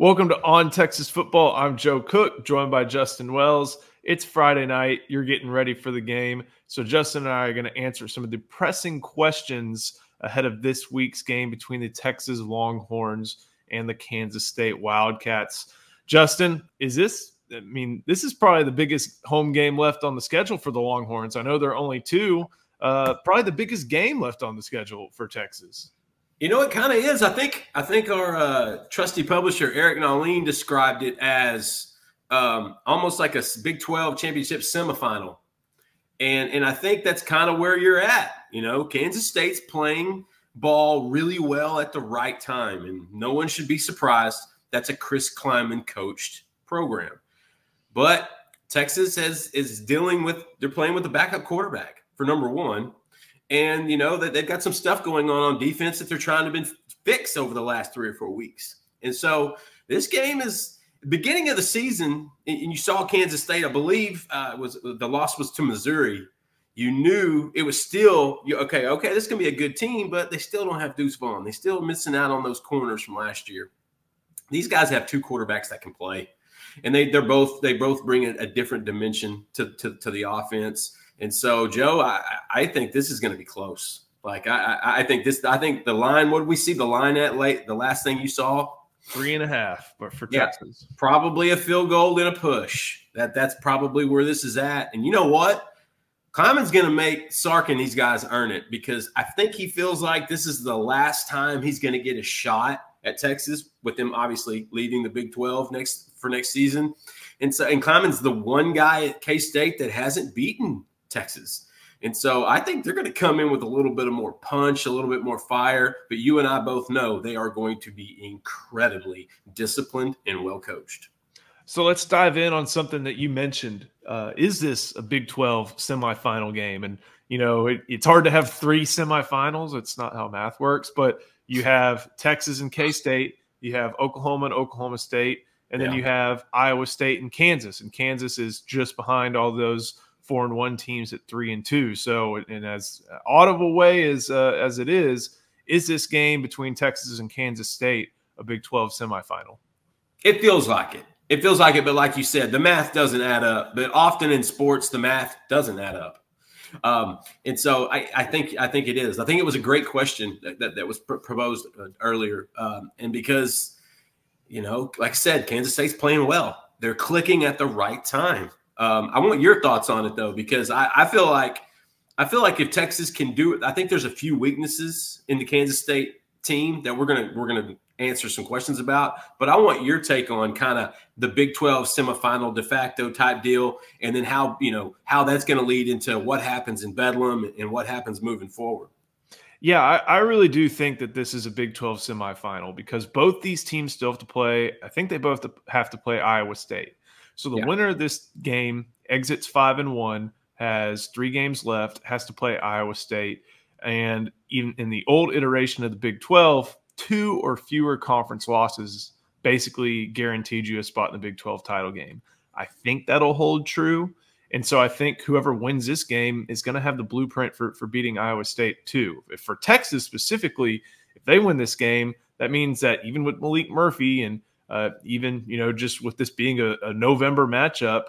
Welcome to On Texas Football. I'm Joe Cook, joined by Justin Wells. It's Friday night. You're getting ready for the game. So, Justin and I are going to answer some of the pressing questions ahead of this week's game between the Texas Longhorns and the Kansas State Wildcats. Justin, is this, I mean, this is probably the biggest home game left on the schedule for the Longhorns. I know there are only two, uh, probably the biggest game left on the schedule for Texas. You know, it kind of is. I think I think our uh, trusty publisher Eric Nahlin described it as um, almost like a Big Twelve championship semifinal, and and I think that's kind of where you're at. You know, Kansas State's playing ball really well at the right time, and no one should be surprised. That's a Chris Klieman coached program, but Texas has is dealing with they're playing with a backup quarterback for number one, and you know that they've got some stuff going on on defense that they're trying to be fix over the last three or four weeks. And so this game is beginning of the season, and you saw Kansas State. I believe uh, was the loss was to Missouri. You knew it was still okay. Okay, this is gonna be a good team, but they still don't have Deuce Vaughn. They still missing out on those corners from last year. These guys have two quarterbacks that can play, and they they're both they both bring a, a different dimension to, to to the offense. And so, Joe, I, I think this is going to be close. Like I, I think this. I think the line. What did we see the line at late? The last thing you saw, three and a half, but for yeah, Texas, probably a field goal and a push. That that's probably where this is at. And you know what? Klieman's going to make Sark and these guys earn it because I think he feels like this is the last time he's going to get a shot at Texas, with them obviously leading the Big Twelve next for next season. And so, and Klieman's the one guy at K State that hasn't beaten Texas. And so I think they're going to come in with a little bit of more punch, a little bit more fire. But you and I both know they are going to be incredibly disciplined and well coached. So let's dive in on something that you mentioned. Uh, is this a Big 12 semifinal game? And, you know, it, it's hard to have three semifinals. It's not how math works, but you have Texas and K State, you have Oklahoma and Oklahoma State, and then yeah. you have Iowa State and Kansas. And Kansas is just behind all those four and one teams at three and two. So, and as audible way as uh, as it is, is this game between Texas and Kansas State a Big Twelve semifinal? It feels like it. It feels like it, but like you said, the math doesn't add up. But often in sports, the math doesn't add up. Um, and so I, I, think I think it is. I think it was a great question that, that, that was pr- proposed uh, earlier, um, and because you know, like I said, Kansas State's playing well. They're clicking at the right time. Um, I want your thoughts on it though, because I, I feel like I feel like if Texas can do it, I think there's a few weaknesses in the Kansas State team that we're gonna we're gonna answer some questions about. But I want your take on kind of the Big 12 semifinal de facto type deal, and then how you know how that's going to lead into what happens in Bedlam and what happens moving forward. Yeah, I, I, really do think that this is a Big 12 semifinal because both these teams still have to play. I think they both have to play Iowa State. So the yeah. winner of this game exits five and one, has three games left, has to play Iowa State. And even in the old iteration of the Big 12, two or fewer conference losses basically guaranteed you a spot in the Big 12 title game. I think that'll hold true. And so I think whoever wins this game is going to have the blueprint for, for beating Iowa State too. If for Texas specifically, if they win this game, that means that even with Maalik Murphy and uh, even you know just with this being a, a, November matchup,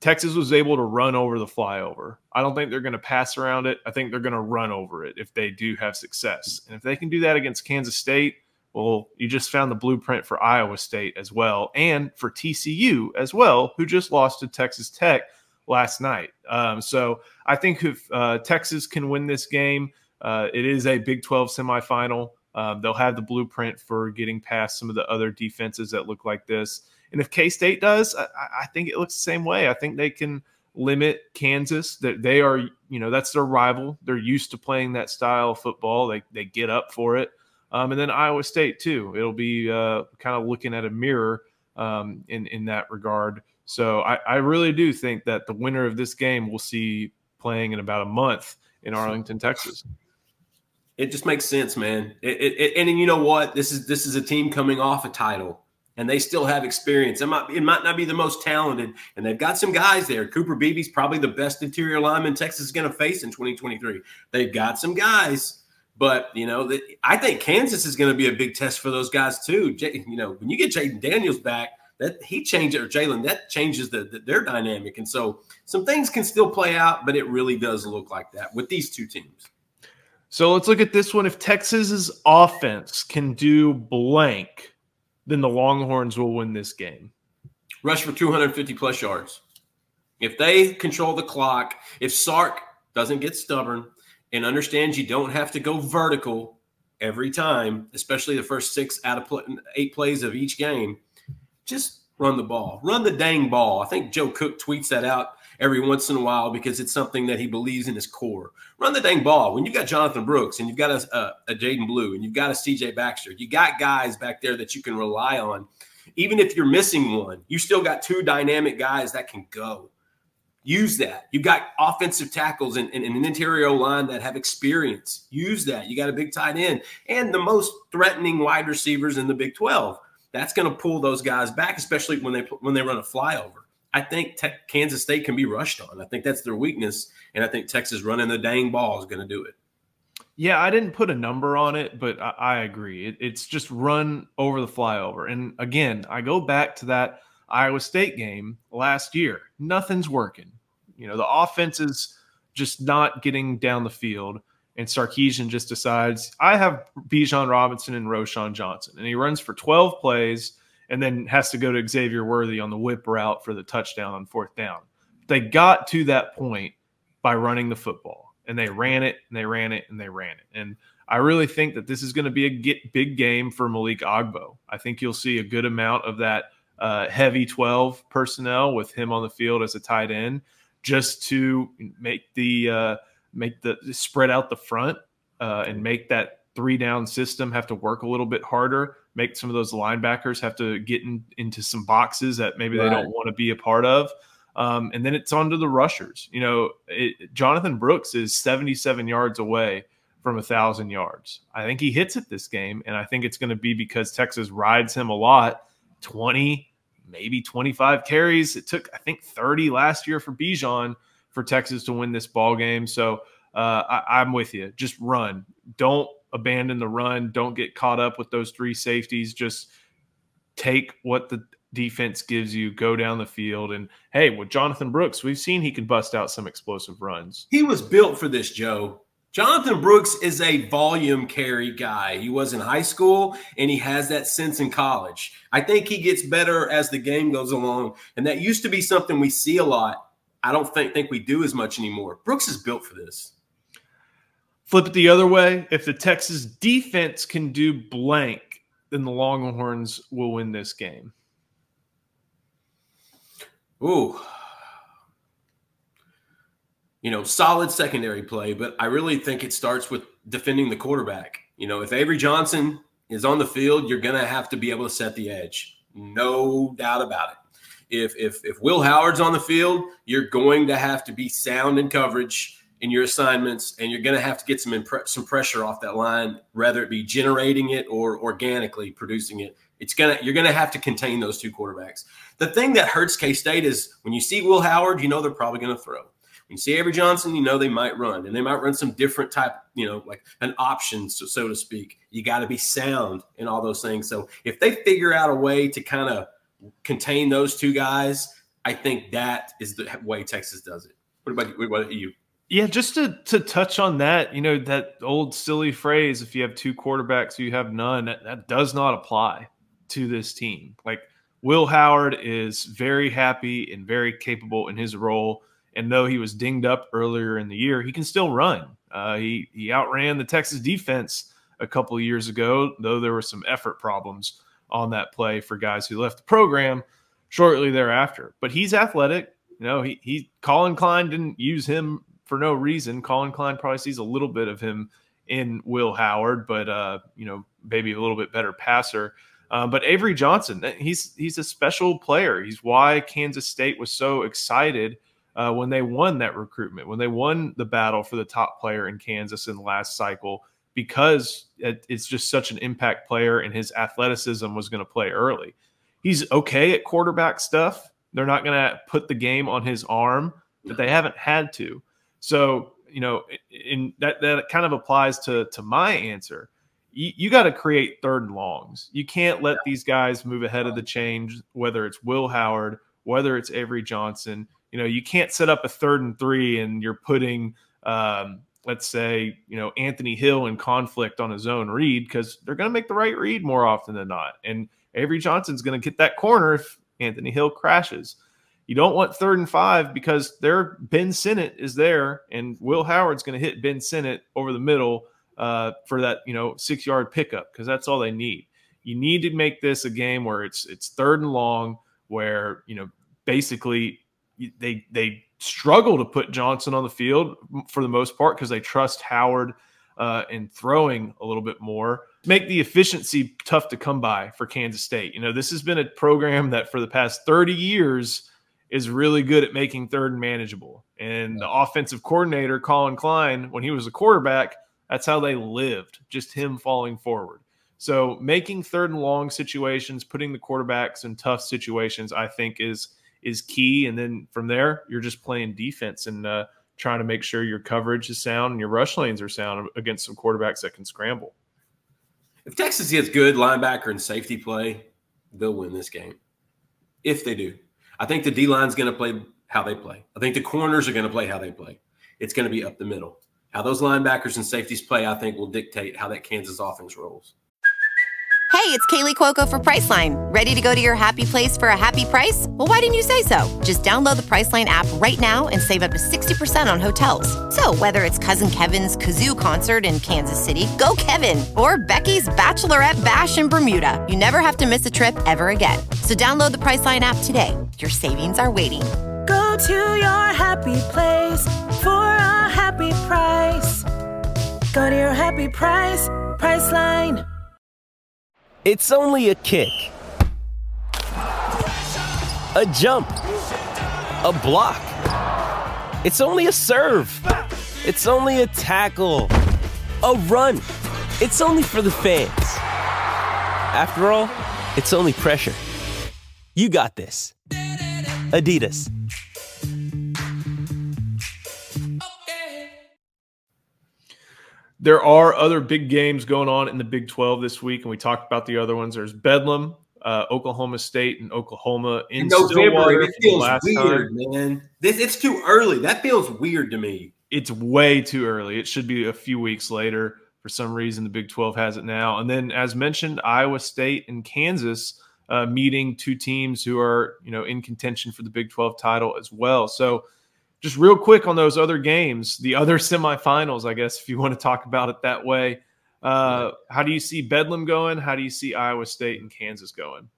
Texas was able to run over the flyover. I don't think they're going to pass around it. I think they're going to run over it if they do have success. And if they can do that against Kansas State, well, you just found the blueprint for Iowa State as well, and for TCU as well, who just lost to Texas Tech last night. Um, so I think if uh, Texas can win this game, uh, it is a Big 12 semifinal. Um, they'll have the blueprint for getting past some of the other defenses that look like this. And if K State does, I, I, think it looks the same way. I think they can limit Kansas. That they are, you know, that's their rival. They're used to playing that style of football. They they get up for it. Um, and then Iowa State too. It'll be uh, kind of looking at a mirror um, in in that regard. So I, I really do think that the winner of this game we'll see playing in about a month in Arlington, Texas. It just makes sense, man. It, it, it, and you know what? This is this is a team coming off a title, and they still have experience. It might it might not be the most talented, and they've got some guys there. Cooper Beebe's probably the best interior lineman Texas is going to face in 2023. They've got some guys, But you know, the, I think Kansas is going to be a big test for those guys too. J, you know, when you get Jayden Daniels back, that he changes or Jalon that changes the, the, their dynamic, and so some things can still play out, but it really does look like that with these two teams. So let's look at this one. If Texas's offense can do blank, then the Longhorns will win this game. Rush for 250 plus yards. If they control the clock, if Sark doesn't get stubborn and understands you don't have to go vertical every time, especially the first six out of eight plays of each game, just run the ball. Run the dang ball. I think Joe Cook tweets that out every once in a while because it's something that he believes in his core. Run the dang ball. When you've got Jonathan Brooks and you've got a, a, a Jaydon Blue and you've got a CJ Baxter, you got guys back there that you can rely on. Even if you're missing one, you still got two dynamic guys that can go. Use that. You've got offensive tackles and, and, and an interior line that have experience. Use that. You got a big tight end and the most threatening wide receivers in the Big 12. That's going to pull those guys back, especially when they when they run a flyover. I think te- Kansas State can be rushed on. I think that's their weakness, and I think Texas running the dang ball is going to do it. Yeah, I didn't put a number on it, but I, I agree. It, it's just run over the flyover. And again, I go back to that Iowa State game last year. Nothing's working. You know, the offense is just not getting down the field. And Sarkisian just decides, I have Bijan Robinson and Roschon Johnson. And he runs for 12 plays and then has to go to Xavier Worthy on the whip route for the touchdown on fourth down. They got to that point by running the football, and they ran it, and they ran it, and they ran it. And I really think that this is going to be a big game for Malik Agbo. I think you'll see a good amount of that uh, heavy 12 personnel with him on the field as a tight end, just to make the uh, make the spread out the front uh, and make that three down system have to work a little bit harder make some of those linebackers have to get in, into some boxes that maybe right. they don't want to be a part of. Um, and then it's on to the rushers. You know, it, Jonathan Brooks is 77 yards away from a thousand yards. I think he hits it this game, and I think it's going to be because Texas rides him a lot. 20, maybe 25 carries. It took, I think, 30 last year for Bijan for Texas to win this ball game. So uh, I, I'm with you. Just run. Don't abandon the run. Don't get caught up with those three safeties. Just take what the defense gives you, go down the field. And hey, with Jonathan Brooks, we've seen he can bust out some explosive runs. He was built for this, Joe. Jonathan Brooks is a volume carry guy. He was in high school and he has that sense in college. I think he gets better as the game goes along. And that used to be something we see a lot. I don't think, think we do as much anymore. Brooks is built for this. Flip it the other way. If the Texas defense can do blank, then the Longhorns will win this game. Ooh. You know, solid secondary play, but I really think it starts with defending the quarterback. You know, if Avery Johnson is on the field, you're going to have to be able to set the edge. No doubt about it. If if if Will Howard's on the field, you're going to have to be sound in coverage in your assignments, and you're going to have to get some impre- some pressure off that line, whether it be generating it or organically producing it. It's gonna you're gonna have to contain those two quarterbacks. The thing that hurts K State is when you see Will Howard, you know they're probably going to throw. When you see Avery Johnson, you know they might run, and they might run some different type, you know, like an option, so, so to speak. You got to be sound in all those things. So if they figure out a way to kind of contain those two guys, I think that is the way Texas does it. What about, what about you? Yeah, just to to touch on that, you know, that old silly phrase, if you have two quarterbacks, you have none, that, that does not apply to this team. Like Will Howard is very happy and very capable in his role. And though he was dinged up earlier in the year, he can still run. Uh, he he outran the Texas defense a couple years ago, though there were some effort problems on that play for guys who left the program shortly thereafter. But he's athletic. You know, he he Collin Klein didn't use him for no reason. Collin Klein probably sees a little bit of him in Will Howard, but uh, you know, maybe a little bit better passer. Uh, but Avery Johnson, he's he's a special player. He's why Kansas State was so excited uh, when they won that recruitment, when they won the battle for the top player in Kansas in the last cycle, because it, it's just such an impact player, and his athleticism was going to play early. He's okay at quarterback stuff. They're not going to put the game on his arm, but they haven't had to. So you know, in that that kind of applies to to my answer. You, you got to create third and longs. You can't let these guys move ahead of the change, whether it's Will Howard, whether it's Avery Johnson. You know, you can't set up a third and three and you're putting, um, let's say, you know, Anthony Hill in conflict on his own read because they're going to make the right read more often than not. And Avery Johnson's going to get that corner if Anthony Hill crashes. You don't want third and five because their Ben Sinnott is there, and Will Howard's going to hit Ben Sinnott over the middle uh, for that you know six yard pickup because that's all they need. You need to make this a game where it's it's third and long, where you know basically they they struggle to put Johnson on the field for the most part because they trust Howard uh, in throwing a little bit more. Make the efficiency tough to come by for Kansas State. You know, this has been a program that for the past 30 years is really good at making third and manageable. And the offensive coordinator, Collin Klein, when he was a quarterback, that's how they lived, just him falling forward. So making third and long situations, putting the quarterbacks in tough situations, I think is is key. And then from there, you're just playing defense and uh, trying to make sure your coverage is sound and your rush lanes are sound against some quarterbacks that can scramble. If Texas gets good linebacker and safety play, they'll win this game. If they do. I think the D line's going to play how they play. I think the corners are going to play how they play. It's going to be up the middle. How those linebackers and safeties play, I think, will dictate how that Kansas offense rolls. Hey, it's Kaley Cuoco for Priceline. Ready to go to your happy place for a happy price? Well, why didn't you say so? Just download the Priceline app right now and save up to 60% on hotels. So, whether it's Cousin Kevin's Kazoo concert in Kansas City, go Kevin, or Becky's Bachelorette Bash in Bermuda, you never have to miss a trip ever again. So, download the Priceline app today. Your savings are waiting. Go to your happy place for a happy price. Go to your happy price, Priceline. It's only a kick, a jump, a block. It's only a serve. It's only a tackle, a run. It's only for the fans. After all, it's only pressure. You got this. Adidas. There are other big games going on in the Big 12 this week, and we talked about the other ones. There's Bedlam, uh, Oklahoma State, and Oklahoma in, in November. It feels weird, time. man. This it's too early. That feels weird to me. It's way too early. It should be a few weeks later. For some reason, the Big 12 has it now. And then, as mentioned, Iowa State and Kansas uh, meeting two teams who are you know in contention for the Big 12 title as well. So just real quick on those other games, the other semifinals, I guess, if you want to talk about it that way. Uh, how do you see Bedlam going? How do you see Iowa State and Kansas going?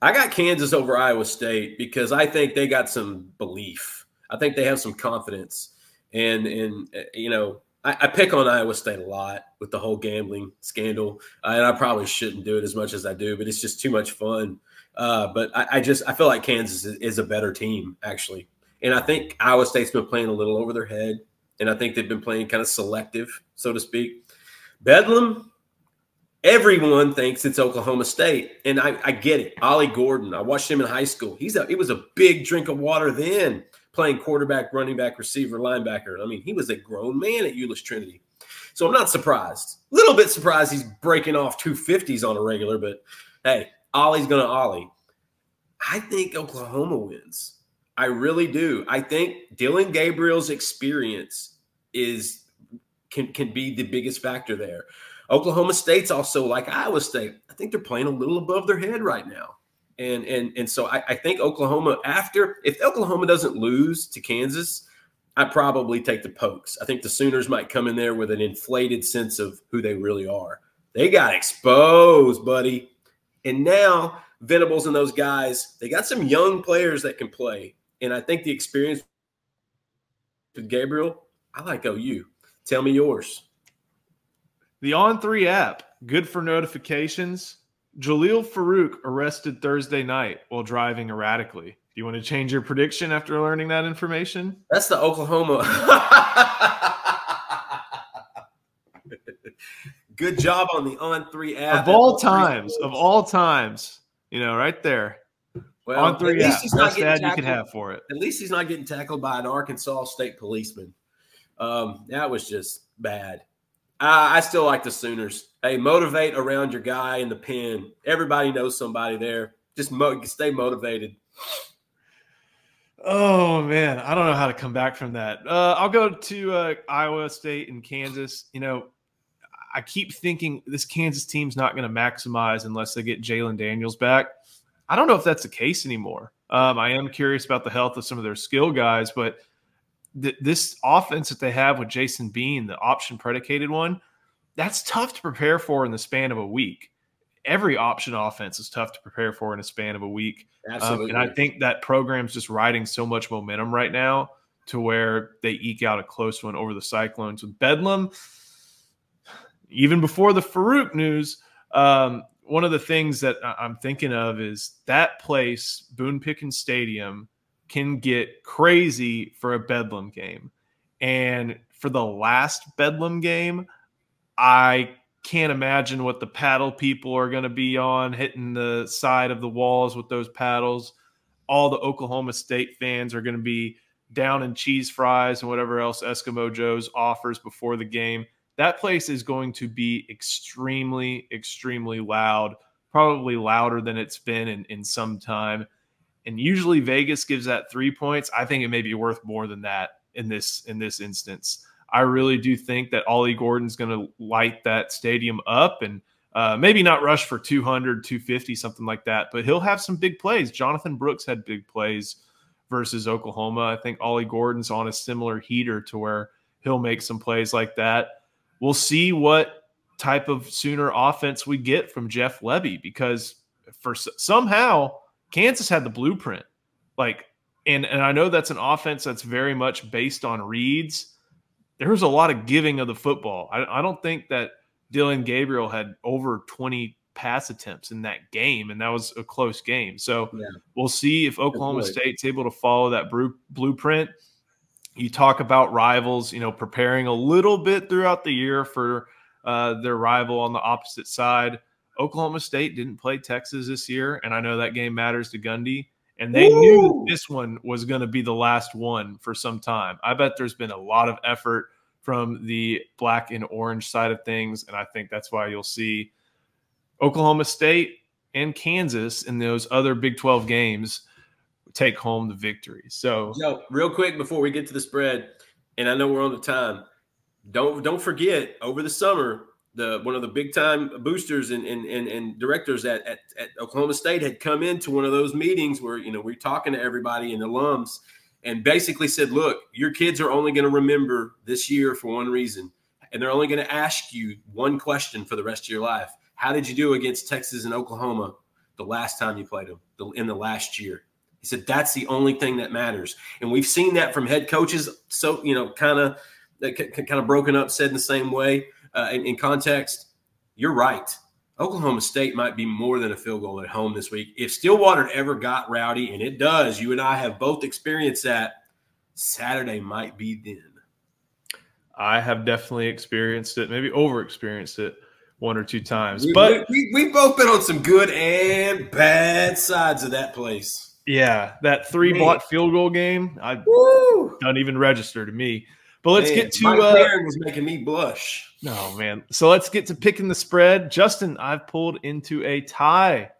I got Kansas over Iowa State because I think they got some belief. I think they have some confidence, and and you know I, I pick on Iowa State a lot with the whole gambling scandal, uh, and I probably shouldn't do it as much as I do, but it's just too much fun. Uh, but I, I, just I feel like Kansas is, is a better team actually. And I think Iowa State's been playing a little over their head. And I think they've been playing kind of selective, so to speak. Bedlam, everyone thinks it's Oklahoma State. And I, I get it. Ollie Gordon, I watched him in high school. He's a, it was a big drink of water then, playing quarterback, running back, receiver, linebacker. I mean, he was a grown man at Euless Trinity. So I'm not surprised. A little bit surprised he's breaking off 250s on a regular, but hey, Ollie's going to Ollie. I think Oklahoma wins. I really do. I think Dillon Gabriel's experience is can can be the biggest factor there. Oklahoma State's also like Iowa State. I think they're playing a little above their head right now. And and and so I, I think Oklahoma after if Oklahoma doesn't lose to Kansas, I probably take the pokes. I think the Sooners might come in there with an inflated sense of who they really are. They got exposed, buddy. And now Venables and those guys, they got some young players that can play. And I think the experience with Gabriel, I like OU. Tell me yours. The On Three app, good for notifications. Jalil Farooq arrested Thursday night while driving erratically. Do you want to change your prediction after learning that information? That's the Oklahoma. good job on the On Three app. Of all times, of all times, you know, right there. Well, on three, at least he's not getting tackled, you can have for it. At least he's not getting tackled by an Arkansas State policeman. Um, that was just bad. I, I still like the Sooners. Hey, motivate around your guy in the pen. Everybody knows somebody there. Just mo- stay motivated. Oh man, I don't know how to come back from that. Uh, I'll go to uh, Iowa State and Kansas. You know, I keep thinking this Kansas team's not going to maximize unless they get Jalon Daniels back. I don't know if that's the case anymore. Um, I am curious about the health of some of their skill guys, but th- this offense that they have with Jason Bean, the option predicated one, that's tough to prepare for in the span of a week. Every option offense is tough to prepare for in a span of a week. Absolutely. Um, and I think that program's just riding so much momentum right now to where they eke out a close one over the Cyclones with Bedlam. Even before the Farooq news, um, one of the things that I'm thinking of is that place, Boone Pickens Stadium, can get crazy for a Bedlam game. And for the last Bedlam game, I can't imagine what the paddle people are going to be on, hitting the side of the walls with those paddles. All the Oklahoma State fans are going to be down in cheese fries and whatever else Eskimo Joe's offers before the game. That place is going to be extremely, extremely loud, probably louder than it's been in, in some time. And usually Vegas gives that three points. I think it may be worth more than that in this in this instance. I really do think that Ollie Gordon's going to light that stadium up and uh, maybe not rush for 200, 250, something like that, but he'll have some big plays. Jonathan Brooks had big plays versus Oklahoma. I think Ollie Gordon's on a similar heater to where he'll make some plays like that. We'll see what type of Sooner offense we get from Jeff Lebby because for somehow Kansas had the blueprint. Like, and and I know that's an offense that's very much based on reads there was a lot of giving of the football. I, I don't think that Dillon Gabriel had over 20 pass attempts in that game, and that was a close game. So yeah. we'll see if Oklahoma State's able to follow that blueprint. You talk about rivals, you know, preparing a little bit throughout the year for uh, their rival on the opposite side. Oklahoma State didn't play Texas this year, and I know that game matters to Gundy and they Ooh. knew this one was going to be the last one for some time. I bet there's been a lot of effort from the black and orange side of things, and I think that's why you'll see Oklahoma State and Kansas in those other Big 12 games take home the victory. So, Yo, real quick before we get to the spread, and I know we're on the time. Don't don't forget over the summer the one of the big time boosters and and, and, and directors at, at, at, Oklahoma State had come into one of those meetings where you know we're talking to everybody and alums and basically said, look, your kids are only going to remember this year for one reason, and they're only going to ask you one question for the rest of your life: How did you do against Texas and Oklahoma the last time you played them in the last year? He said that's the only thing that matters, and we've seen that from head coaches. So you know, kind of kind of broken up, said in the same way uh, in, in context, you're right. Oklahoma State might be more than a field goal at home this week. If Stillwater ever got rowdy, and it does, you and I have both experienced that. Saturday might be then. I have definitely experienced it, maybe over experienced it one or two times. We, but we, we, have both been on some good and bad sides of that place. Yeah, that three block field goal game, I do not even register to me. But let's man, get to Mike uh, was making me blush. No, man. So let's get to picking the spread. Justin, I've pulled into a tie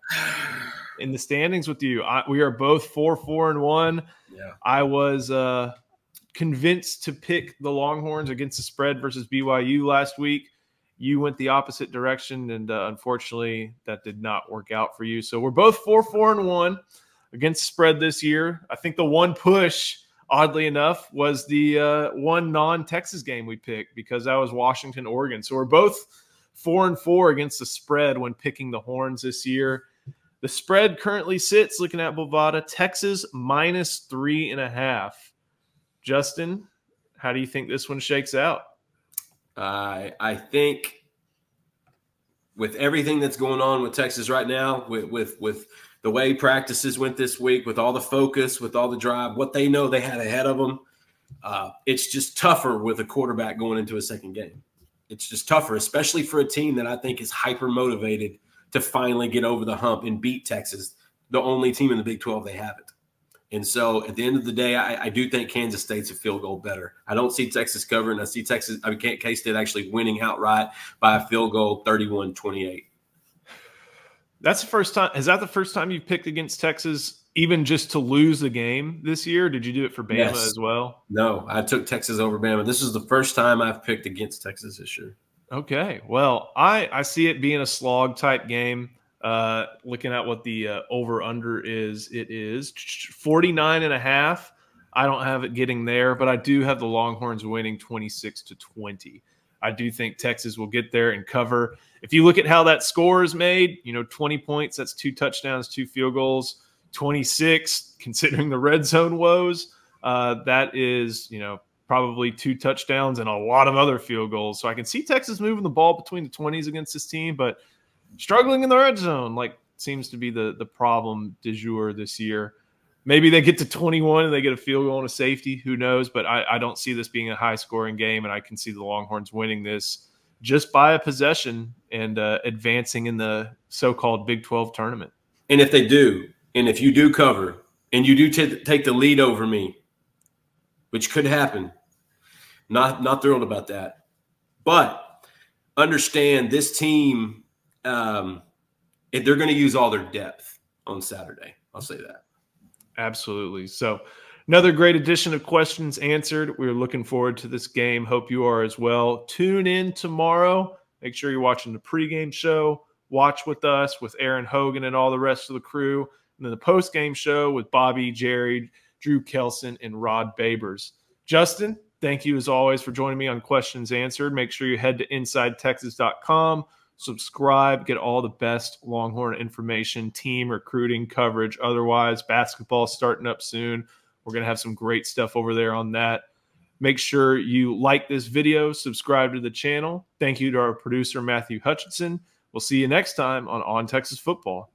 in the standings with you. I, we are both four, four, and one. Yeah. I was uh, convinced to pick the Longhorns against the spread versus BYU last week. You went the opposite direction, and uh, unfortunately, that did not work out for you. So we're both four, four, and one against spread this year. I think the one push oddly enough, was the uh, one non-Texas game we picked because that was Washington, Oregon. So we're both four and four against the spread when picking the horns this year. The spread currently sits looking at Bovada, Texas minus three and a half. Justin, how do you think this one shakes out? I I think with everything that's going on with Texas right now, with with with the way practices went this week, with all the focus, with all the drive, what they know they had ahead of them, uh, it's just tougher with a quarterback going into a second game. It's just tougher, especially for a team that I think is hyper motivated to finally get over the hump and beat Texas, the only team in the Big 12 they haven't. And so at the end of the day, I, I, do think Kansas State's a field goal better. I don't see Texas covering. I see Texas, I mean, K State actually winning outright by a field goal 31 28. That's the first time. Is that the first time you've picked against Texas, even just to lose the game this year? Did you do it for Bama yes. as well? No, I took Texas over Bama. This is the first time I've picked against Texas this year. Okay. Well, I, I see it being a slog type game. Uh, looking at what the uh, over under is, it is 49 and a half. I don't have it getting there, but I do have the Longhorns winning 26 to 20. I do think Texas will get there and cover. If you look at how that score is made, you know, 20 points, that's two touchdowns, two field goals, 26, considering the red zone woes, uh, that is, you know, probably two touchdowns and a lot of other field goals. So I can see Texas moving the ball between the 20s against this team, but – struggling in the red zone, like seems to be the the problem du jour this year. Maybe they get to 21 and they get a field goal and a safety. Who knows? But I, I don't see this being a high scoring game, and I can see the Longhorns winning this just by a possession and uh, advancing in the so called Big 12 tournament. And if they do, and if you do cover, and you do t- take the lead over me, which could happen, not not thrilled about that. But understand this team um, if they're going to use all their depth on Saturday. I'll say that. Absolutely. So, another great edition of questions answered. We're looking forward to this game. Hope you are as well. Tune in tomorrow. Make sure you're watching the pregame show. Watch with us with Aaron Hogan and all the rest of the crew. And then the postgame show with Bobby, Jerry, Drew Kelson, and Rod Babers. Justin, thank you as always for joining me on Questions Answered. Make sure you head to InsideTexas.com subscribe, get all the best Longhorn information, team recruiting coverage. Otherwise, basketball starting up soon. We're going to have some great stuff over there on that. Make sure you like this video, subscribe to the channel. Thank you to our producer, Matthew Hutchinson. We'll see you next time on On Texas Football.